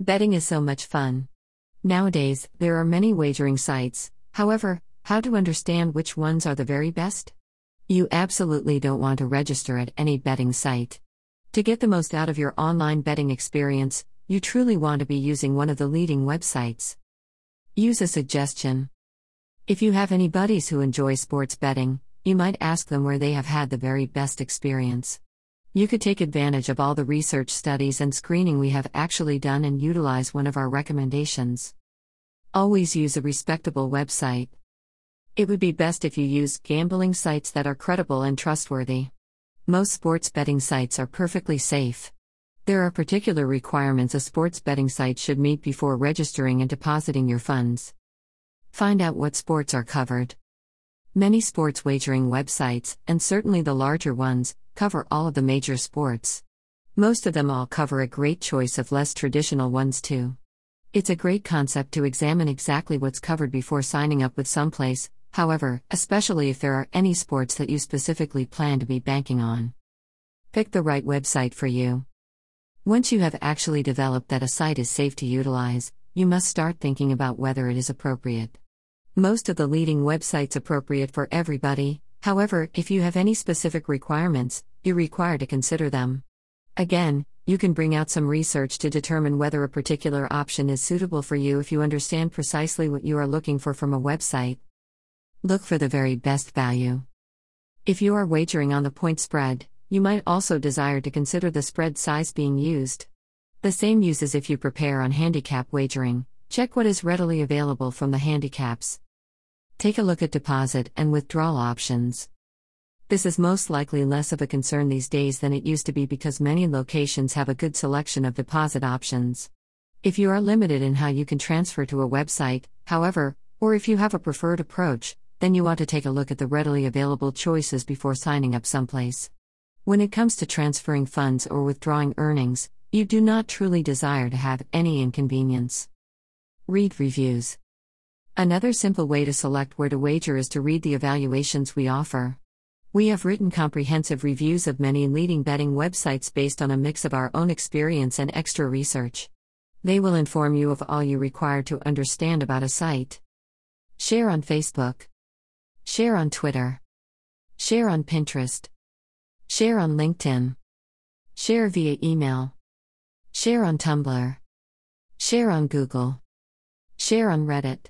Betting is so much fun. Nowadays, there are many wagering sites, however, how to understand which ones are the very best? You absolutely don't want to register at any betting site. To get the most out of your online betting experience, you truly want to be using one of the leading websites. Use a suggestion. If you have any buddies who enjoy sports betting, you might ask them where they have had the very best experience. You could take advantage of all the research studies and screening we have actually done and utilize one of our recommendations. Always use a respectable website. It would be best if you use gambling sites that are credible and trustworthy. Most sports betting sites are perfectly safe. There are particular requirements a sports betting site should meet before registering and depositing your funds. Find out what sports are covered. Many sports wagering websites, and certainly the larger ones, cover all of the major sports. Most of them all cover a great choice of less traditional ones too. It's a great concept to examine exactly what's covered before signing up with someplace, however, especially if there are any sports that you specifically plan to be banking on. Pick the right website for you. Once you have actually developed that a site is safe to utilize, you must start thinking about whether it is appropriate. Most of the leading websites appropriate for everybody, However, if you have any specific requirements, you require to consider them. Again, you can bring out some research to determine whether a particular option is suitable for you if you understand precisely what you are looking for from a website. Look for the very best value. If you are wagering on the point spread, you might also desire to consider the spread size being used. The same uses if you prepare on handicap wagering, check what is readily available from the handicaps. Take a look at deposit and withdrawal options. This is most likely less of a concern these days than it used to be because many locations have a good selection of deposit options. If you are limited in how you can transfer to a website, however, or if you have a preferred approach, then you want to take a look at the readily available choices before signing up someplace. When it comes to transferring funds or withdrawing earnings, you do not truly desire to have any inconvenience. Read reviews. Another simple way to select where to wager is to read the evaluations we offer. We have written comprehensive reviews of many leading betting websites based on a mix of our own experience and extra research. They will inform you of all you require to understand about a site. Share on Facebook. Share on Twitter. Share on Pinterest. Share on LinkedIn. Share via email. Share on Tumblr. Share on Google. Share on Reddit.